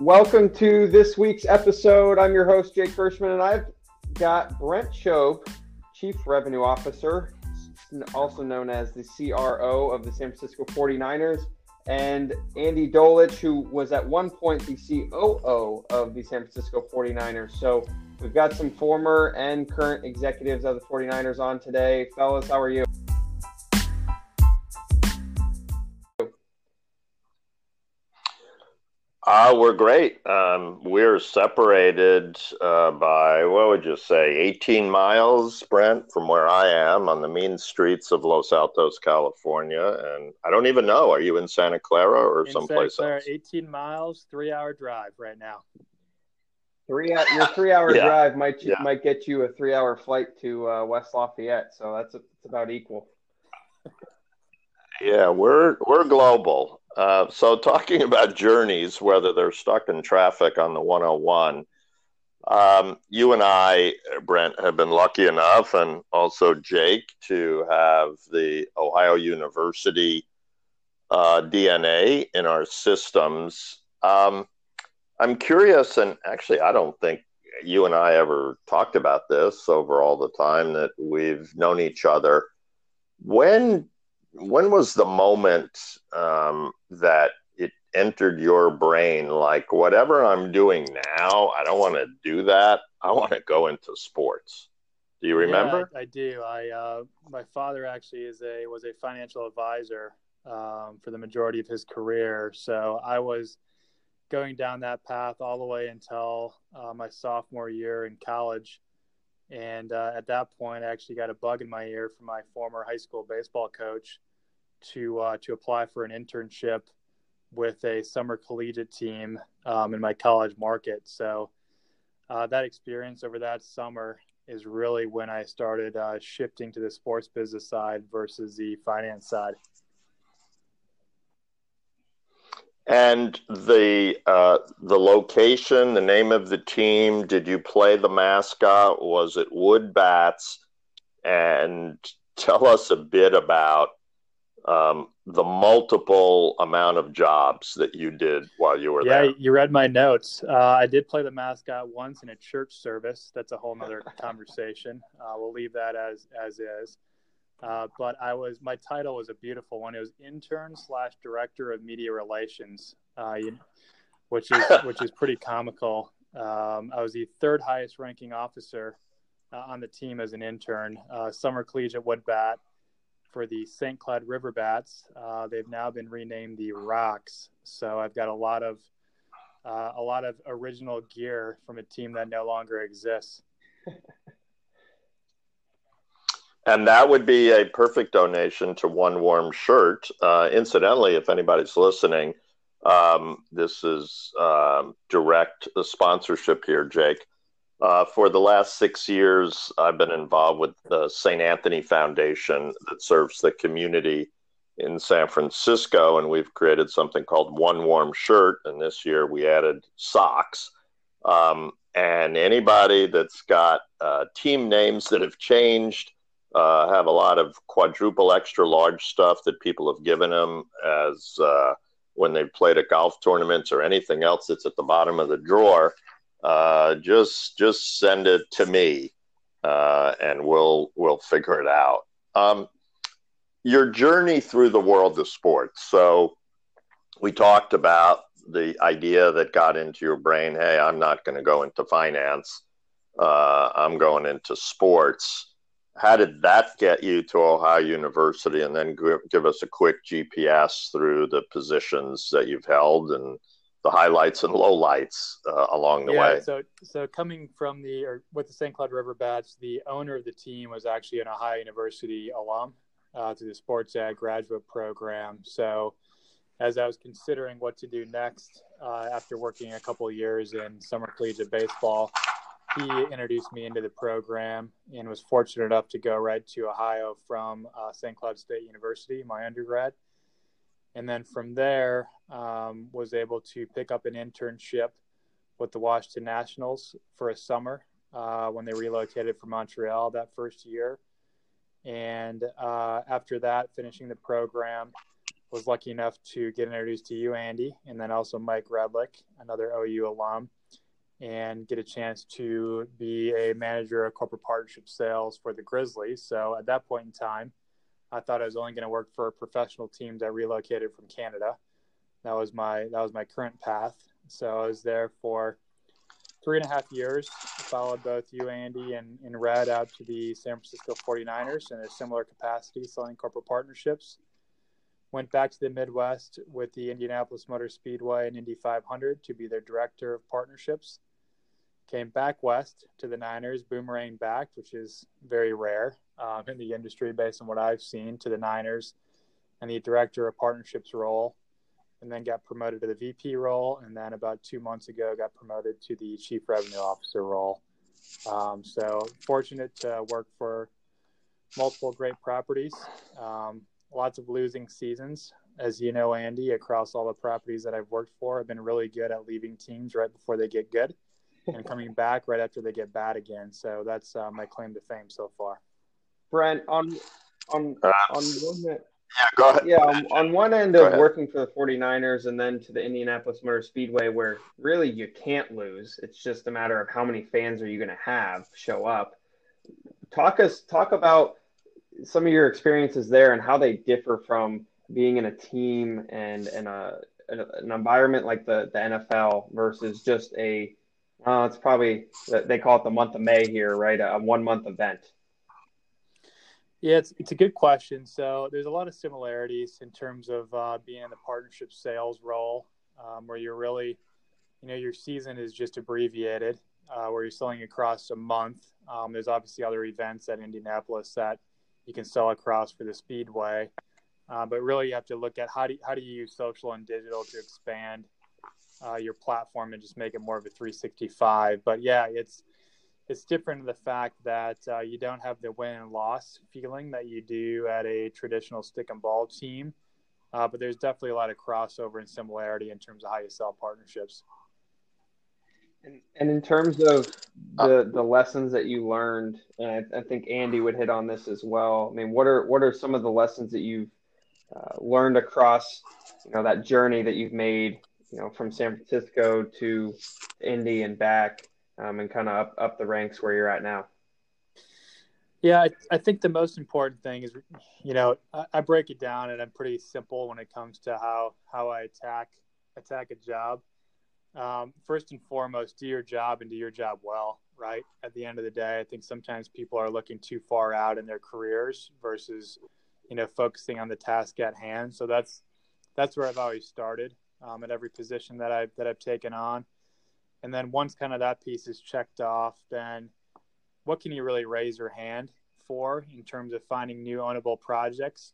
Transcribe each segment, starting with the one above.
Welcome to this week's episode. I'm your host, Jake Kirschman, and I've got Brent Shope, Chief Revenue Officer, also known as the CRO of the San Francisco 49ers, and Andy Dolich, who was at one point the COO of the San Francisco 49ers. So we've got some former and current executives of the 49ers on today. Fellas, how are you? Uh, we're great. Um, we're separated uh, by, what would you say, 18 miles, Brent, from where I am on the mean streets of Los Altos, California. And I don't even know. Are you in Santa Clara or in someplace Santa Clara, else? 18 miles, three hour drive right now. Three your three hour Yeah. drive might Yeah. might get you a three hour flight to uh, West Lafayette, so that's it's about equal. Yeah, we're we're global. Uh, so talking about journeys, whether they're stuck in traffic on the 101, um, you and I, Brent, have been lucky enough, and also Jake, to have the Ohio University uh, DNA in our systems. Um, I'm curious, and actually, I don't think you and I ever talked about this over all the time that we've known each other. When when was the moment um, that it entered your brain like whatever i'm doing now i don't want to do that i want to go into sports do you remember Yeah, I, I do. I uh, my father actually is a was a financial advisor um, for the majority of his career, so I was going down that path all the way until uh, my sophomore year in college. And uh, at that point, I actually got a bug in my ear from my former high school baseball coach to uh, to apply for an internship with a summer collegiate team um, in my college market. So uh, that experience over that summer is really when I started uh, shifting to the sports business side versus the finance side. And the uh, the location the name of the team did you play the mascot was it wood bats and tell us a bit about um, the multiple amount of jobs that you did while you were Yeah, there Yeah, you read my notes. Uh, I did play the mascot once in a church service. That's a whole nother conversation. Uh, we'll leave that as as is. Uh, but I was my title was a beautiful one. It was intern slash director of media relations, uh, you, which is which is pretty comical. Um, I was the third highest ranking officer uh, on the team as an intern. Uh, summer collegiate wood bat for the St. Cloud River Bats. Uh, they've now been renamed the Rox. So I've got a lot of uh, a lot of original gear from a team that no longer exists. And that would be a perfect donation to One Warm Shirt. Uh, incidentally, if anybody's listening, um, this is um, direct sponsorship here, Jake. Uh, for the last six years, I've been involved with the St. Anthony Foundation that serves the community in San Francisco, and we've created something called One Warm Shirt. And this year we added socks. Um, and anybody that's got uh, team names that have changed, uh, have a lot of quadruple extra large stuff that people have given them as uh, when they've played at golf tournaments or anything else that's at the bottom of the drawer. Uh, just just send it to me, uh, and we'll we'll figure it out. Um, your journey through the world of sports. So we talked about the idea that got into your brain. Hey, I'm not going to go into finance. Uh, I'm going into sports how did that get you to Ohio University? And then give, give us a quick GPS through the positions that you've held and the highlights and lowlights uh, along the yeah, way. so so coming from the or with the St. Cloud River Bats, the owner of the team was actually an Ohio University alum uh, through the sports ed graduate program. So as I was considering what to do next uh, after working a couple of years in summer collegiate baseball, he introduced me into the program and was fortunate enough to go right to Ohio from uh, St. Cloud State University, my undergrad. And then from there, um, was able to pick up an internship with the Washington Nationals for a summer uh, when they relocated from Montreal that first year. And uh, after that, finishing the program, was lucky enough to get introduced to you, Andy, and then also Mike Redlick, another OU alum, and get a chance to be a manager of corporate partnership sales for the Grizzlies. So at that point in time, I thought I was only going to work for a professional teams that relocated from Canada. That was my that was my current path. So I was there for three and a half years. Followed both you, Andy, and, and Red out to the San Francisco 49ers in a similar capacity, selling corporate partnerships. Went back to the Midwest with the Indianapolis Motor Speedway and Indy 500 to be their director of partnerships. Came back west to the Niners, boomerang back, which is very rare um, in the industry based on what I've seen, to the Niners and the director of partnerships role and then got promoted to the VP role, and then about two months ago got promoted to the Chief Revenue Officer role. Um, so fortunate to work for multiple great properties, um, lots of losing seasons. As you know, Andy, across all the properties that I've worked for, I've been really good at leaving teams right before they get good and coming back right after they get bad again. So that's uh, my claim to fame so far. Brent, on on uh, on one yeah, go ahead. Yeah, on, on one end of working for the 49ers and then to the Indianapolis Motor Speedway, where really you can't lose. It's just a matter of how many fans are you going to have show up. Talk us talk about some of your experiences there and how they differ from being in a team and in a an environment like the, the NFL versus just a it's probably they call it the month of May here, right? A one month event. Yeah, it's, it's a good question. So there's a lot of similarities in terms of uh, being in the partnership sales role, um, where you're really, you know, your season is just abbreviated, uh, where you're selling across a month. Um, there's obviously other events at Indianapolis that you can sell across for the Speedway, uh, but really you have to look at how do how do you use social and digital to expand uh, your platform and just make it more of a 365. But yeah, it's it's different in the fact that uh, you don't have the win and loss feeling that you do at a traditional stick and ball team. Uh, but there's definitely a lot of crossover and similarity in terms of how you sell partnerships. And, and in terms of the the lessons that you learned, and I, I, think Andy would hit on this as well. I mean, what are what are some of the lessons that you've uh, learned across you know that journey that you've made, you know, from San Francisco to Indy and back? um, and kind of up, up the ranks where you're at now? Yeah, I, I, think the most important thing is, you know, I, I, break it down and I'm pretty simple when it comes to how how I attack attack a job. Um, first and foremost, do your job and do your job well. Right at the end of the day, I think sometimes people are looking too far out in their careers versus, you know, focusing on the task at hand. So that's that's where I've always started um, at every position that I've that I've taken on. And then once kind of that piece is checked off, then what can you really raise your hand for in terms of finding new ownable projects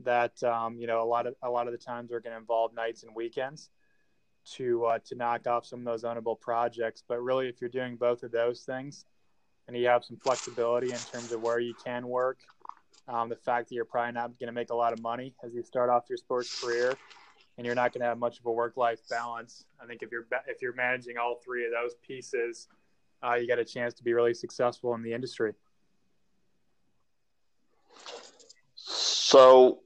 that um, you know a lot of a lot of the times are going to involve nights and weekends to uh, to knock off some of those ownable projects. But really, if you're doing both of those things, and you have some flexibility in terms of where you can work, um, the fact that you're probably not going to make a lot of money as you start off your sports career, and you're not going to have much of a work-life balance. I think if you're if you're managing all three of those pieces, uh, you got a chance to be really successful in the industry. So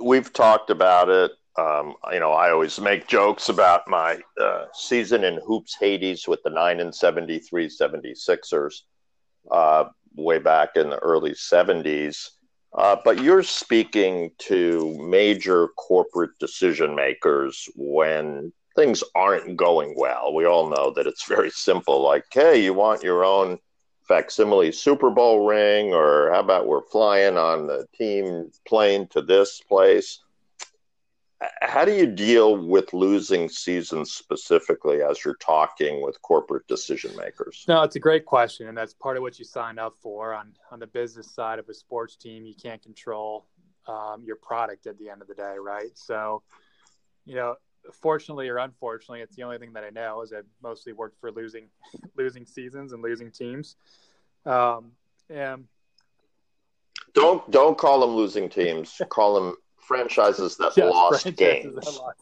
we've talked about it. Um, you know, I always make jokes about my uh, season in hoops Hades with the 9 and 73 76ers uh, way back in the early 70s. Uh, but you're speaking to major corporate decision makers when things aren't going well. We all know that it's very simple like, hey, you want your own facsimile Super Bowl ring, or how about we're flying on the team plane to this place? How do you deal with losing seasons specifically as you're talking with corporate decision makers? No, it's a great question, and that's part of what you signed up for. On on the business side of a sports team, you can't control um, your product at the end of the day, right? So, you know, fortunately or unfortunately, it's the only thing that I know is I've mostly worked for losing losing seasons and losing teams. Um, and don't don't call them losing teams. call them franchises that yes, lost franchises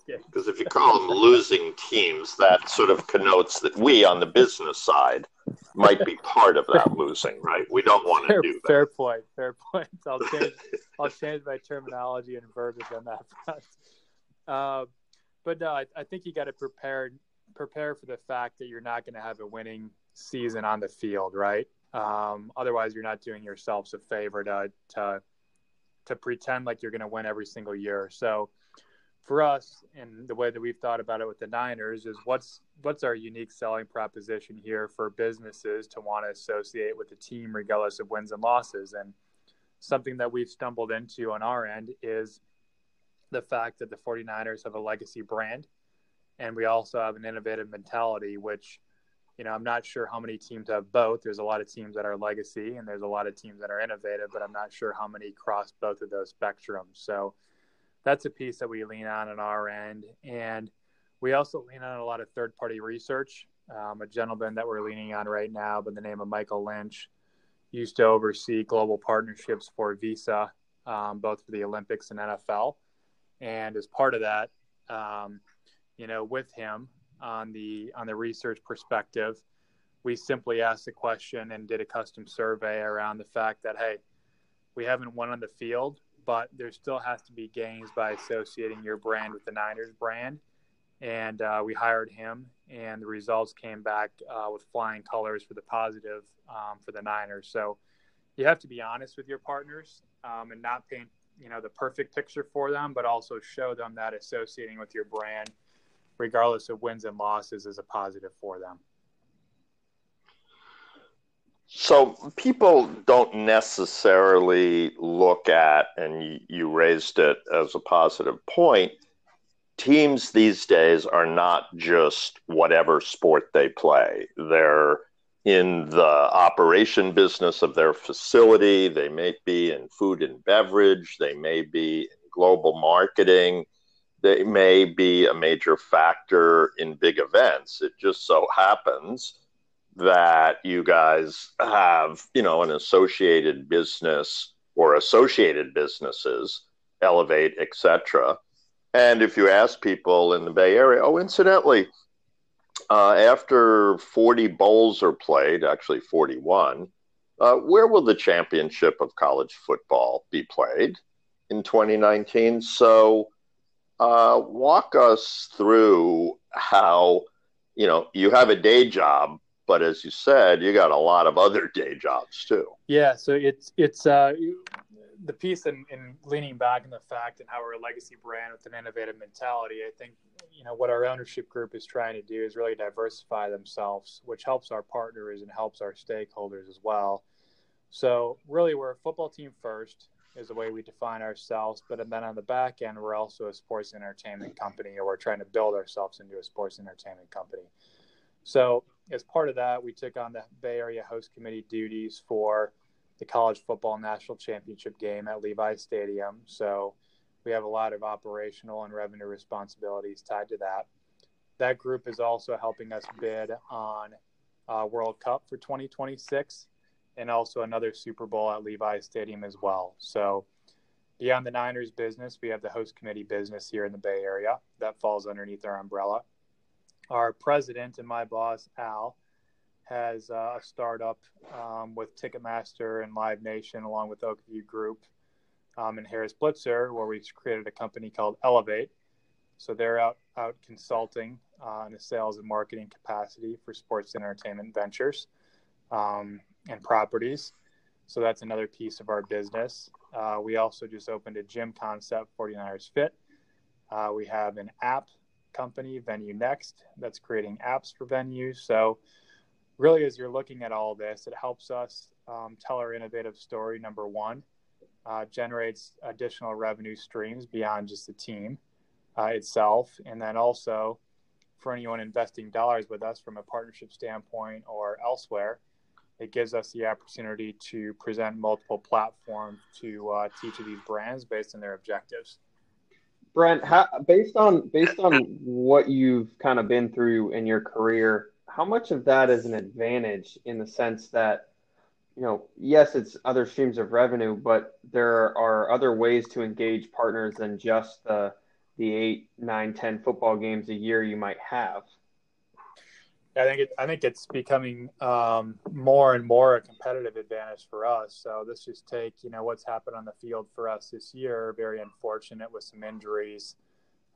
games. Because if you call them losing teams, that sort of connotes that we on the business side might be part of that losing, right? We don't want to do that. Fair point. Fair point. I'll change. I'll change my terminology and verbiage on that front. Uh, but no, I, I think you got to prepare prepare for the fact that you're not going to have a winning season on the field, right? Um, otherwise, you're not doing yourselves a favor to to to pretend like you're going to win every single year. So, for us, and the way that we've thought about it with the Niners is what's what's our unique selling proposition here for businesses to want to associate with the team regardless of wins and losses, and something that we've stumbled into on our end is the fact that the 49ers have a legacy brand and we also have an innovative mentality which you know i'm not sure how many teams have both. There's a lot of teams that are legacy and there's a lot of teams that are innovative but i'm not sure how many cross both of those spectrums. So that's a piece that we lean on on our end. And we also lean on a lot of third party research. Um, a gentleman that we're leaning on right now by the name of michael lynch used to oversee global partnerships for visa um, both for the olympics and nfl and as part of that um, you know with him on the on the research perspective we simply asked the question and did a custom survey around the fact that hey we haven't won on the field but there still has to be gains by associating your brand with the niners brand. And uh, we hired him and the results came back uh, with flying colors for the positive um, for the niners. So you have to be honest with your partners um, and not paint you know the perfect picture for them but also show them that associating with your brand regardless of wins and losses, is a positive for them. So people don't necessarily look at, and you raised it as a positive point. Teams these days are not just whatever sport they play. They're in the operation business of their facility. They may be in food and beverage. They may be in global marketing they may be a major factor in big events. It just so happens that you guys have, you know, an associated business or associated businesses, Elevate, etc. And if you ask people in the Bay Area, oh, incidentally, uh, after 40 bowls are played, actually 41, uh, where will the championship of college football be played in 2019? So uh, walk us through how you know you have a day job but as you said you got a lot of other day jobs too. Yeah so it's it's uh, the piece in, in leaning back in the fact and how we're a legacy brand with an innovative mentality i think you know what our ownership group is trying to do is really diversify themselves which helps our partners and helps our stakeholders as well. So really we're a football team first is the way we define ourselves. But then on the back end, we're also a sports entertainment company, or we're trying to build ourselves into a sports entertainment company. So, as part of that, we took on the Bay Area host committee duties for the college football national championship game at Levi Stadium. So, we have a lot of operational and revenue responsibilities tied to that. That group is also helping us bid on uh, World Cup for 2026 and also another Super Bowl at Levi Stadium as well. So, beyond the Niners business, we have the host committee business here in the Bay Area that falls underneath our umbrella. Our president and my boss, Al, has uh, a startup um, with Ticketmaster and Live Nation, along with Oakview Group um, and Harris Blitzer, where we've created a company called Elevate. So they're out out consulting uh, in a sales and marketing capacity for sports entertainment ventures. Um, and properties. So that's another piece of our business. Uh, we also just opened a gym concept, 49ers Fit. Uh, we have an app company, Venue Next, that's creating apps for venues. So, really, as you're looking at all this, it helps us um, tell our innovative story, number one, uh, generates additional revenue streams beyond just the team uh, itself. And then also, for anyone investing dollars with us from a partnership standpoint or elsewhere, it gives us the opportunity to present multiple platforms to uh, each of these brands based on their objectives. Brent, how, based on based on what you've kind of been through in your career, how much of that is an advantage in the sense that you know, yes, it's other streams of revenue, but there are other ways to engage partners than just the the eight, nine, ten football games a year you might have. I think it, I think it's becoming um, more and more a competitive advantage for us. So let's just take you know what's happened on the field for us this year. Very unfortunate with some injuries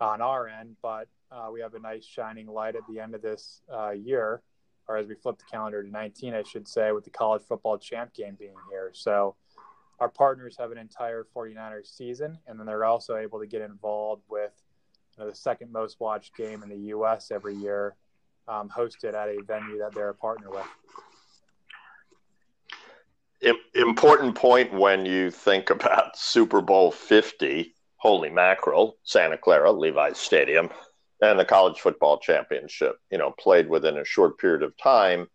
on our end, but uh, we have a nice shining light at the end of this uh, year, or as we flip the calendar to 19, I should say, with the college football champ game being here. So our partners have an entire 49ers season, and then they're also able to get involved with you know, the second most watched game in the U.S. every year um, hosted at a venue that they're a partner with. Important point when you think about Super Bowl 50, holy mackerel, Santa Clara, Levi's Stadium, and the college football championship, you know, played within a short period of time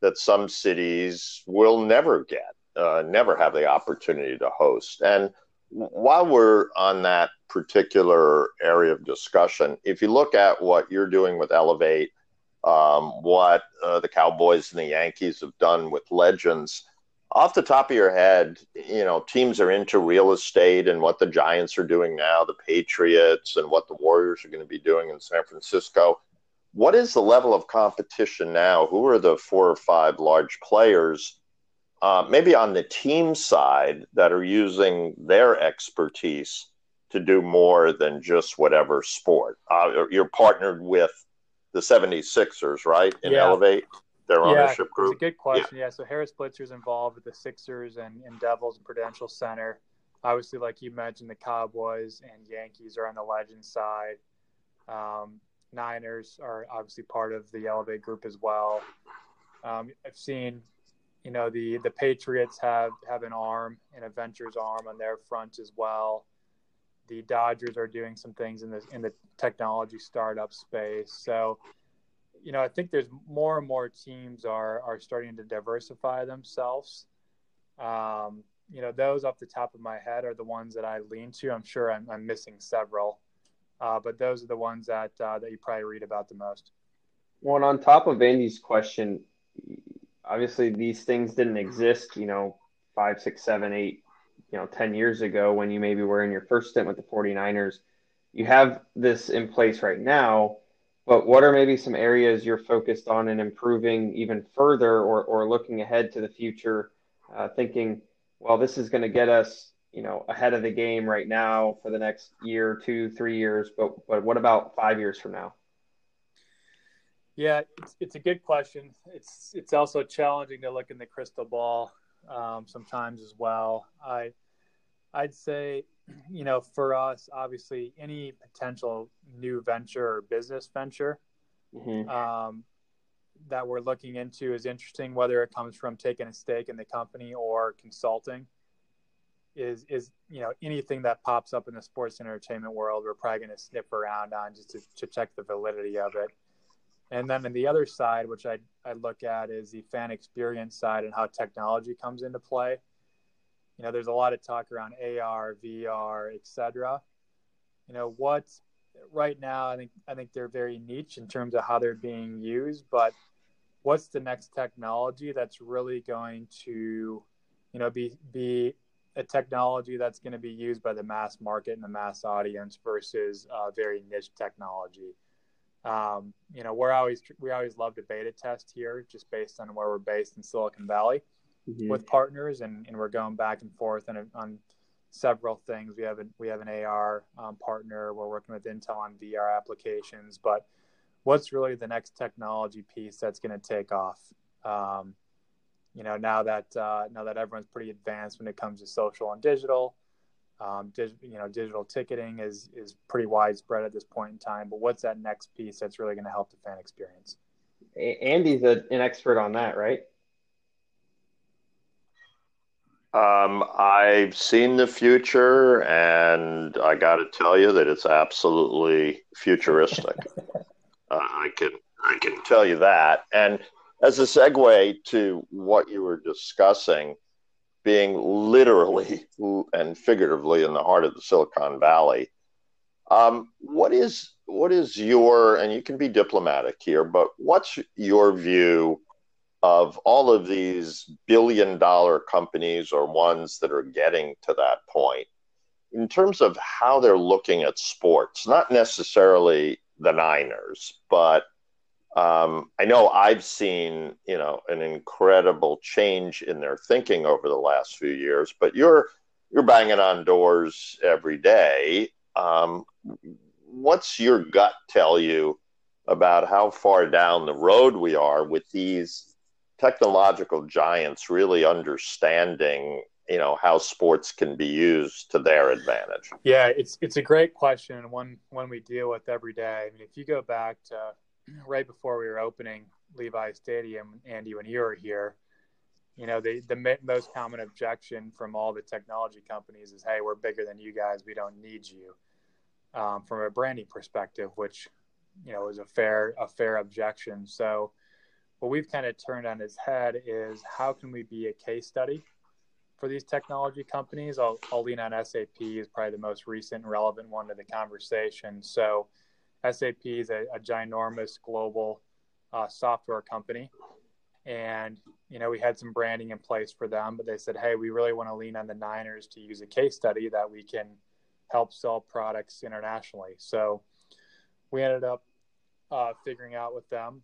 that some cities will never get, uh, never have the opportunity to host. And while we're on that particular area of discussion, if you look at what you're doing with Elevate um, what uh, the Cowboys and the Yankees have done with legends. Off the top of your head, you know, teams are into real estate and what the Giants are doing now, the Patriots, and what the Warriors are going to be doing in San Francisco. What is the level of competition now? Who are the four or five large players, uh, maybe on the team side, that are using their expertise to do more than just whatever sport? Uh, you're partnered with the 76ers, right? In yeah. Elevate, their ownership yeah, group. It's a good question. Yeah. yeah. So Harris Blitzer's involved with the Sixers and, and Devils and Prudential Center. Obviously, like you mentioned, the Cowboys and Yankees are on the legend side. Um, Niners are obviously part of the Elevate group as well. Um, I've seen, you know, the the Patriots have have an arm, an Adventures arm on their front as well the Dodgers are doing some things in the in the technology startup space. So, you know, I think there's more and more teams are are starting to diversify themselves. Um, you know, those off the top of my head are the ones that I lean to. I'm sure I'm, I'm missing several, uh, but those are the ones that uh, that you probably read about the most. Well, and on top of Andy's question, obviously these things didn't exist. You know, five, six, seven, eight you know 10 years ago when you maybe were in your first stint with the 49ers you have this in place right now but what are maybe some areas you're focused on and improving even further or, or looking ahead to the future uh, thinking well this is going to get us you know ahead of the game right now for the next year two three years but but what about five years from now? Yeah it's, it's a good question. It's it's also challenging to look in the crystal ball um, sometimes as well. I I'd say, you know, for us, obviously, any potential new venture or business venture mm-hmm. um, that we're looking into is interesting, whether it comes from taking a stake in the company or consulting. Is is you know anything that pops up in the sports entertainment world, we're probably going to sniff around on just to, to check the validity of it. And then on the other side, which I I look at, is the fan experience side and how technology comes into play you know there's a lot of talk around ar vr etc you know what right now i think i think they're very niche in terms of how they're being used but what's the next technology that's really going to you know be be a technology that's going to be used by the mass market and the mass audience versus uh, very niche technology? Um, you know we're always we always love to beta test here just based on where we're based in silicon valley mm-hmm. with partners, and, and we're going back and forth on, on several things. We have a, we have an AR um, partner. We're working with Intel on VR applications, but what's really the next technology piece that's going to take off? Um, you know, now that uh, now that everyone's pretty advanced when it comes to social and digital, um, dig, you know, digital ticketing is is pretty widespread at this point in time. But what's that next piece that's really going to help the fan experience? Andy's a, an expert on that, right? Um, I've seen the future, and I got to tell you that it's absolutely futuristic. uh, I can I can tell you that. And as a segue to what you were discussing, being literally and figuratively in the heart of the Silicon Valley, um, what is what is your and you can be diplomatic here, but what's your view of all of these billion dollar companies or ones that are getting to that point in terms of how they're looking at sports, not necessarily the Niners, but um, I know I've seen you know an incredible change in their thinking over the last few years. But you're you're banging on doors every day. Um, what's your gut tell you about how far down the road we are with these technological giants really understanding you know how sports can be used to their advantage. Yeah it's it's a great question and one one we deal with every day. I mean if you go back to right before we were opening levi stadium andy when you were here you know the the most common objection from all the technology companies is hey we're bigger than you guys. We don't need you. Um, from a branding perspective which you know is a fair a fair objection. So what we've kind of turned on its head is how can we be a case study for these technology companies. I'll, I'll lean on SAP is probably the most recent and relevant one to the conversation. So, SAP is a, a ginormous global uh, software company, and you know we had some branding in place for them, but they said, "Hey, we really want to lean on the Niners to use a case study that we can help sell products internationally." So, we ended up uh, figuring out with them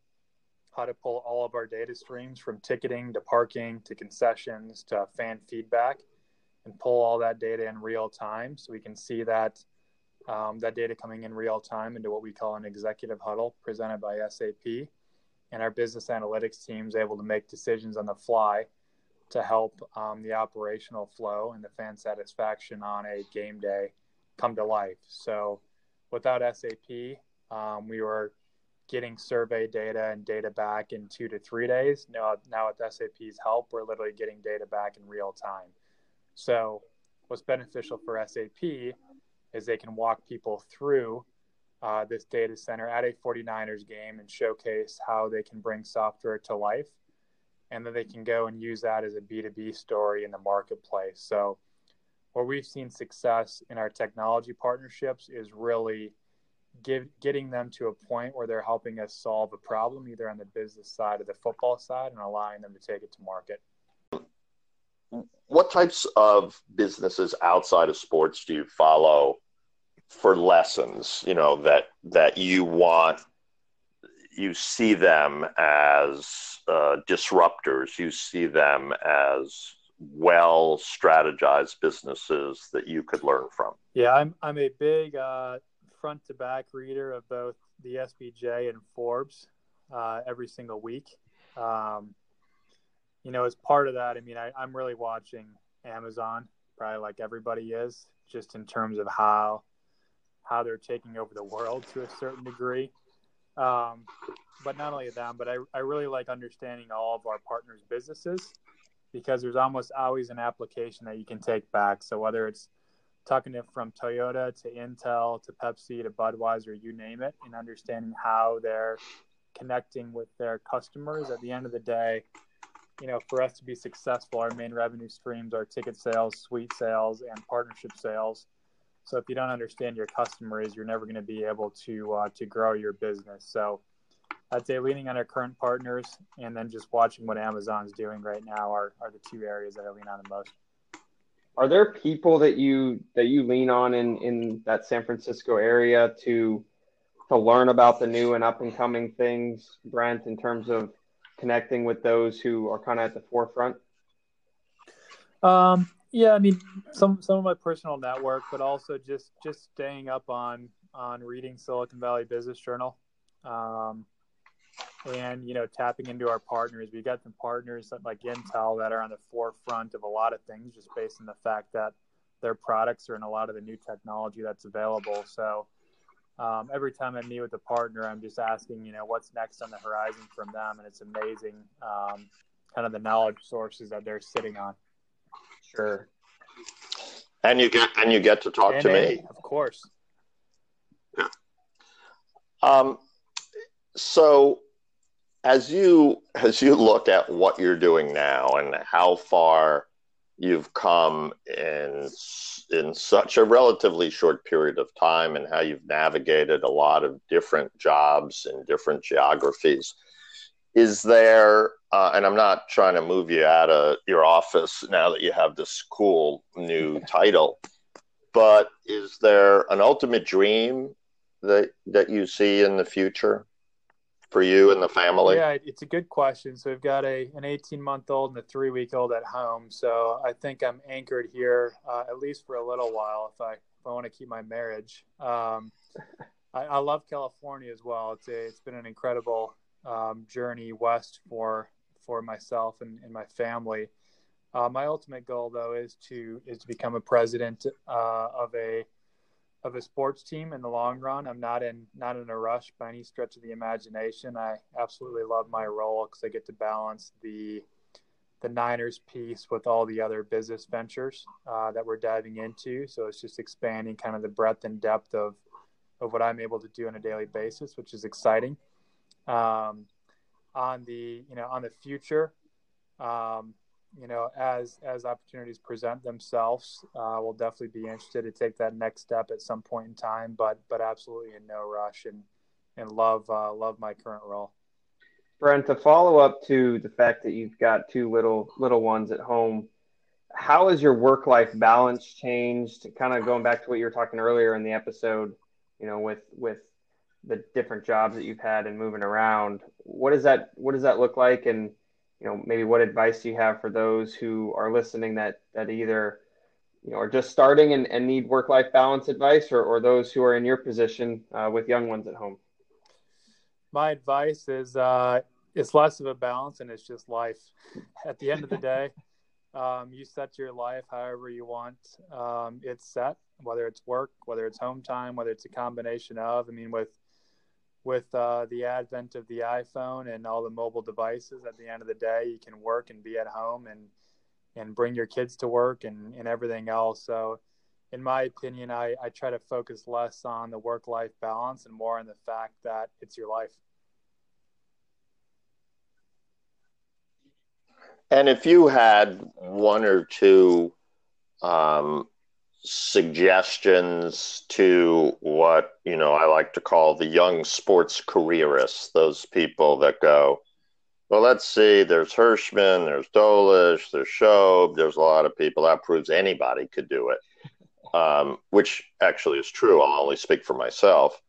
how to pull all of our data streams from ticketing to parking to concessions to fan feedback and pull all that data in real time so we can see that um, that data coming in real time into what we call an executive huddle presented by SAP. And our business analytics team is able to make decisions on the fly to help um, the operational flow and the fan satisfaction on a game day come to life. So without SAP, um, we were getting survey data and data back in two to three days. Now, now with SAP's help, we're literally getting data back in real time. So, what's beneficial for SAP is they can walk people through uh, this data center at a 49ers game and showcase how they can bring software to life. And then they can go and use that as a B2B story in the marketplace. So, where we've seen success in our technology partnerships is really give, getting them to a point where they're helping us solve a problem either on the business side or the football side and allowing them to take it to market. What types of businesses outside of sports do you follow for lessons you know that that you want you see them as uh, disruptors you see them as well strategized businesses that you could learn from? Yeah i'm i'm a big uh, front to back reader of both the SBJ and Forbes uh, every single week. Um, you know, as part of that, I mean, I, I'm really watching Amazon, probably like everybody is, just in terms of how how they're taking over the world to a certain degree. Um, but not only them, but I, I really like understanding all of our partners' businesses because there's almost always an application that you can take back. So whether it's talking to from Toyota to Intel to Pepsi to Budweiser, you name it, and understanding how they're connecting with their customers. At the end of the day, you know, for us to be successful, our main revenue streams are ticket sales, suite sales, and partnership sales. So if you don't understand your customers, you're never going to be able to uh, to grow your business. So I'd say leaning on our current partners and then just watching what Amazon's doing right now are, are the two areas that I lean on the most are there people that you that you lean on in in that San Francisco area to to learn about the new and up and coming things, Brent, in terms of connecting with those who are kind of at the forefront? Um, yeah, I mean, some some of my personal network, but also just just staying up on on reading Silicon Valley Business Journal. Um, and you know tapping into our partners. We've got some partners like intel that are on the forefront of a lot of things just based on the fact that their products are in a lot of the new technology that's available. So um, every time i meet with a partner i'm just asking you know what's next on the horizon from them and it's amazing um, kind of the knowledge sources that they're sitting on. Sure. And you get and you get to talk and to a, me. of course. Yeah. um so as you as you look at what you're doing now and how far you've come in in such a relatively short period of time and how you've navigated a lot of different jobs in different geographies is there uh, and I'm not trying to move you out of your office now that you have this cool new title, but is there an ultimate dream that that you see in the future for you and the family? Yeah, it's a good question. So we've got a an 18 month old and a three week old at home. So I think I'm anchored here uh, at least for a little while if I if I want to keep my marriage. Um, I, I, love California as well. It's a, it's been an incredible um, journey west for for myself and, and my family. Uh, my ultimate goal, though, is to is to become a president uh, of a of a sports team in the long run. I'm not in not in a rush by any stretch of the imagination. I absolutely love my role because I get to balance the the Niners piece with all the other business ventures uh, that we're diving into. So it's just expanding kind of the breadth and depth of of what I'm able to do on a daily basis, which is exciting. Um, on the you know on the future, um, you know as as opportunities present themselves, uh, we'll definitely be interested to take that next step at some point in time. But but absolutely in no rush and and love uh, love my current role. Brent, to follow up to the fact that you've got two little little ones at home, how has your work life balance changed? Kind of going back to what you were talking earlier in the episode, you know, with with the different jobs that you've had and moving around. What does that what does that look like? And you know, maybe what advice do you have for those who are listening that that either you know are just starting and, and need work life balance advice, or or those who are in your position uh, with young ones at home? My advice is uh, it's less of a balance and it's just life. At the end of the day, um, you set your life however you want. Um, it's set, whether it's work, whether it's home time, whether it's a combination of. I mean, with with uh, the advent of the iPhone and all the mobile devices, at the end of the day, you can work and be at home and and bring your kids to work and, and everything else. So, in my opinion, I, I try to focus less on the work life balance and more on the fact that it's your life. And if you had one or two um, suggestions to what you know I like to call the young sports careerists, those people that go, well, let's see, there's Hirschman, there's Dolich, there's Shope, there's a lot of people. That proves anybody could do it, um, which actually is true. I'll only speak for myself.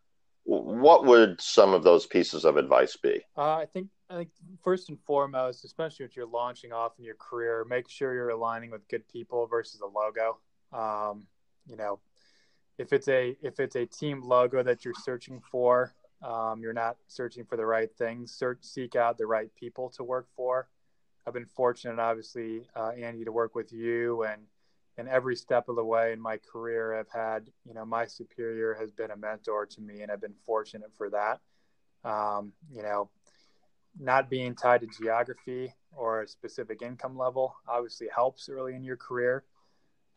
What would some of those pieces of advice be? Uh, I think I think first and foremost, especially if you're launching off in your career, make sure you're aligning with good people versus a logo. Um, you know, if it's a if it's a team logo that you're searching for, um, you're not searching for the right things. Search, seek out the right people to work for. I've been fortunate, obviously, uh, Andy, to work with you, and and every step of the way in my career, I've had you know my superior has been a mentor to me, and I've been fortunate for that. Um, you know, not being tied to geography or a specific income level obviously helps early in your career.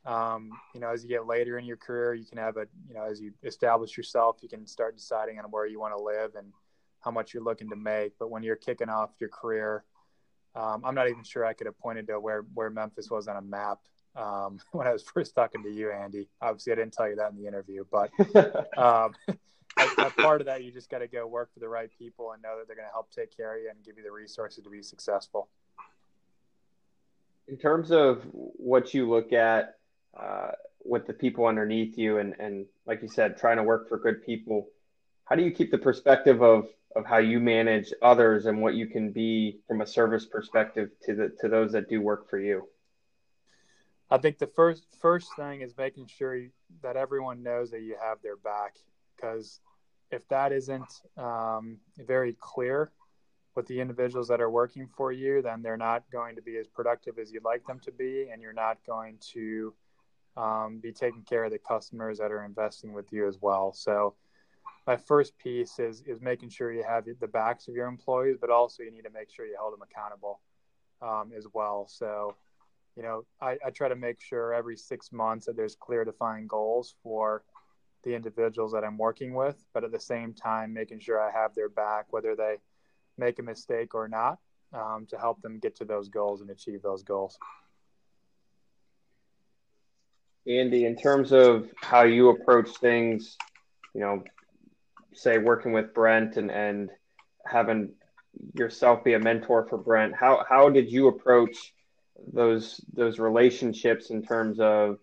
Um, you know, as you get later in your career, you can have a, you know, as you establish yourself, you can start deciding on where you want to live and how much you're looking to make. But when you're kicking off your career, um, I'm not even sure I could have pointed to where, where Memphis was on a map um, when I was first talking to you, Andy. Obviously, I didn't tell you that in the interview, but um, a, part of that, you just got to go work for the right people and know that they're going to help take care of you and give you the resources to be successful. In terms of what you look at uh, with the people underneath you, and, and like you said, trying to work for good people, how do you keep the perspective of, of how you manage others and what you can be from a service perspective to the to those that do work for you? I think the first first thing is making sure that everyone knows that you have their back because if that isn't um, very clear with the individuals that are working for you, then they're not going to be as productive as you'd like them to be, and you're not going to um, be taking care of the customers that are investing with you as well. So, my first piece is is making sure you have the backs of your employees, but also you need to make sure you hold them accountable um, as well. So, you know, I, I try to make sure every six months that there's clear defined goals for the individuals that I'm working with, but at the same time, making sure I have their back, whether they make a mistake or not, um, to help them get to those goals and achieve those goals. Andy, in terms of how you approach things, you know, say working with Brent and, and having yourself be a mentor for Brent. How how did you approach those those relationships in terms of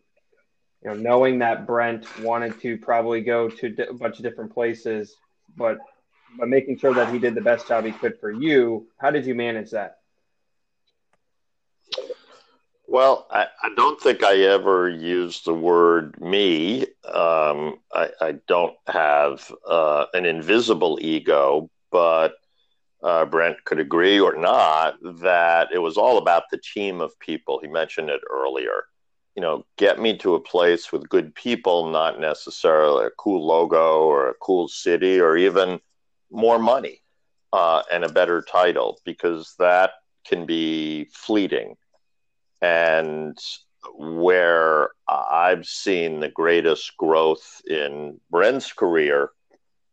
you know knowing that Brent wanted to probably go to a bunch of different places, but but making sure that he did the best job he could for you. How did you manage that? Well, I, I don't think I ever used the word me. Um, I, I, don't have uh, an invisible ego, but uh, Brent could agree or not that it was all about the team of people. He mentioned it earlier. You know, get me to a place with good people, not necessarily a cool logo or a cool city or even more money uh, and a better title, because that can be fleeting and where I've seen the greatest growth in Brent's career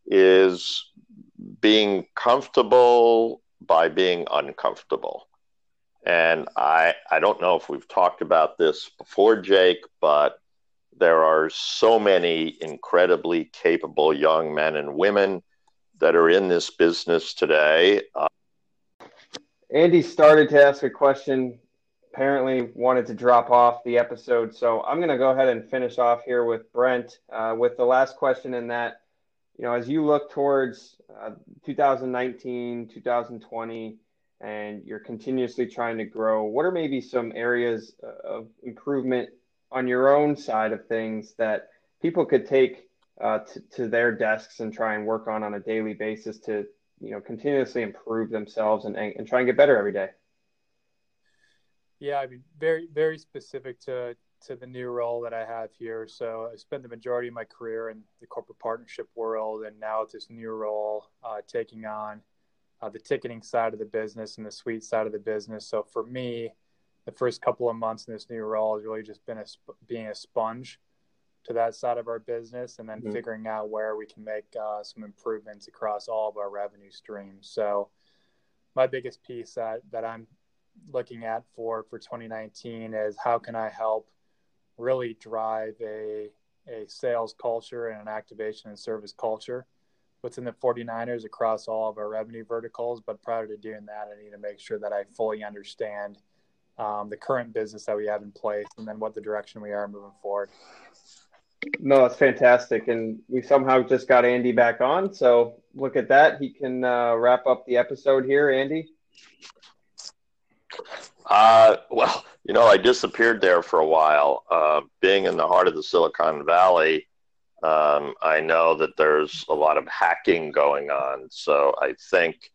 is being comfortable by being uncomfortable. And I, I don't know if we've talked about this before, Jake, but there are so many incredibly capable young men and women that are in this business today. Uh, Andy started to ask a question apparently wanted to drop off the episode. So I'm going to go ahead and finish off here with Brent uh, with the last question in that, you know, as you look towards uh, 2019, 2020, and you're continuously trying to grow, what are maybe some areas uh, of improvement on your own side of things that people could take uh, to, to their desks and try and work on on a daily basis to, you know, continuously improve themselves and, and try and get better every day? Yeah, I mean, very very specific to to the new role that I have here. So I spent the majority of my career in the corporate partnership world, and now it's this new role, uh, taking on uh, the ticketing side of the business and the suite side of the business. So for me, the first couple of months in this new role has really just been a, being a sponge to that side of our business, and then mm-hmm. figuring out where we can make uh, some improvements across all of our revenue streams. So my biggest piece that that I'm looking at for for 2019 is how can I help really drive a a sales culture and an activation and service culture within the 49ers across all of our revenue verticals. But prior to doing that, I need to make sure that I fully understand um, the current business that we have in place and then what the direction we are moving forward. No, that's fantastic. And we somehow just got Andy back on. So look at that. He can uh, wrap up the episode here, Andy. Uh, well, you know, I disappeared there for a while. Uh, being in the heart of the Silicon Valley, um, I know that there's a lot of hacking going on. So I think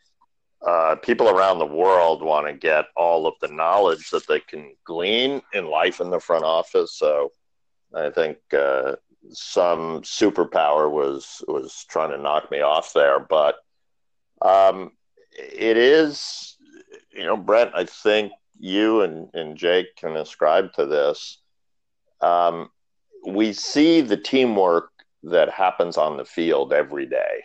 uh, people around the world want to get all of the knowledge that they can glean in life in the front office. So I think uh, some superpower was was trying to knock me off there, but um, it is, you know, Brent. I think you and, and Jake can ascribe to this. Um, we see the teamwork that happens on the field every day.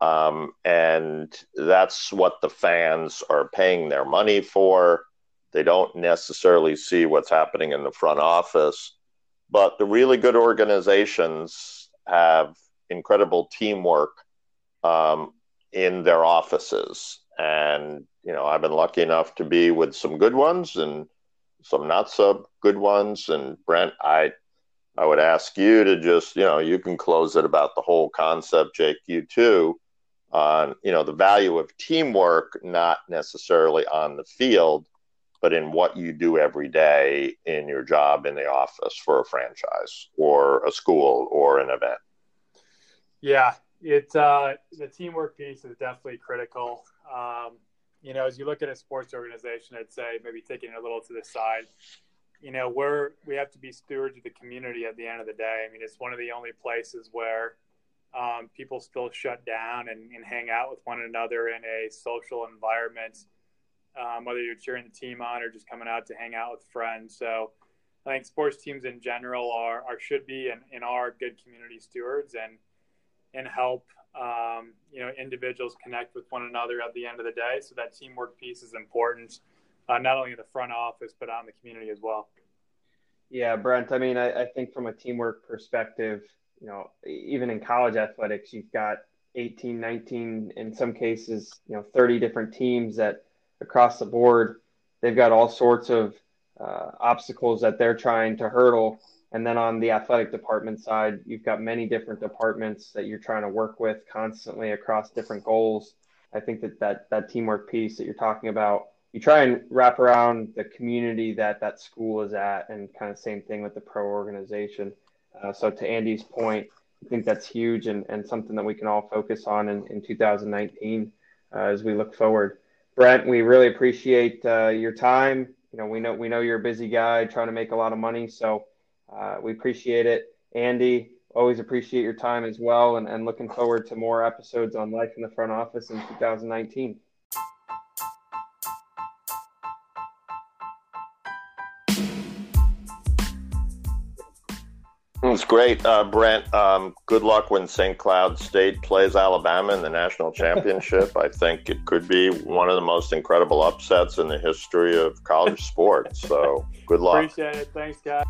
Um, and that's what the fans are paying their money for. They don't necessarily see what's happening in the front office, but the really good organizations have incredible teamwork um, in their offices. And you know, I've been lucky enough to be with some good ones and some not so good ones. And Brent, I I would ask you to just, you know, you can close it about the whole concept, Jake, you too, on, you know, the value of teamwork, not necessarily on the field, but in what you do every day in your job in the office for a franchise or a school or an event. Yeah, it uh, the teamwork piece is definitely critical. Um, you know, as you look at a sports organization, I'd say maybe taking it a little to the side. You know, we're we have to be stewards of the community at the end of the day. I mean, it's one of the only places where um, people still shut down and, and, hang out with one another in a social environment, um, whether you're cheering the team on or just coming out to hang out with friends. So, I think sports teams in general are, are should be and, and are good community stewards and and help um, you know individuals connect with one another at the end of the day. So that teamwork piece is important, uh, not only in the front office but on the community as well. Yeah, Brent. I mean, I, I think from a teamwork perspective, you know, even in college athletics, you've got 18, 19, in some cases, you know, 30 different teams that across the board, they've got all sorts of uh, obstacles that they're trying to hurdle. And then on the athletic department side, you've got many different departments that you're trying to work with constantly across different goals. I think that that, that teamwork piece that you're talking about, you try and wrap around the community that that school is at, and kind of same thing with the pro organization. Uh, so to Andy's point, I think that's huge and, and something that we can all focus on in, in 2019 uh, as we look forward. Brent, we really appreciate uh, your time. You know, we know we know you're a busy guy trying to make a lot of money, so uh, we appreciate it. Andy, always appreciate your time as well, and, and looking forward to more episodes on life in the front office in 2019. It's great, uh, Brent. Um, good luck when St. Cloud State plays Alabama in the national championship. I think it could be one of the most incredible upsets in the history of college sports. So, good luck. Appreciate it. Thanks, guys.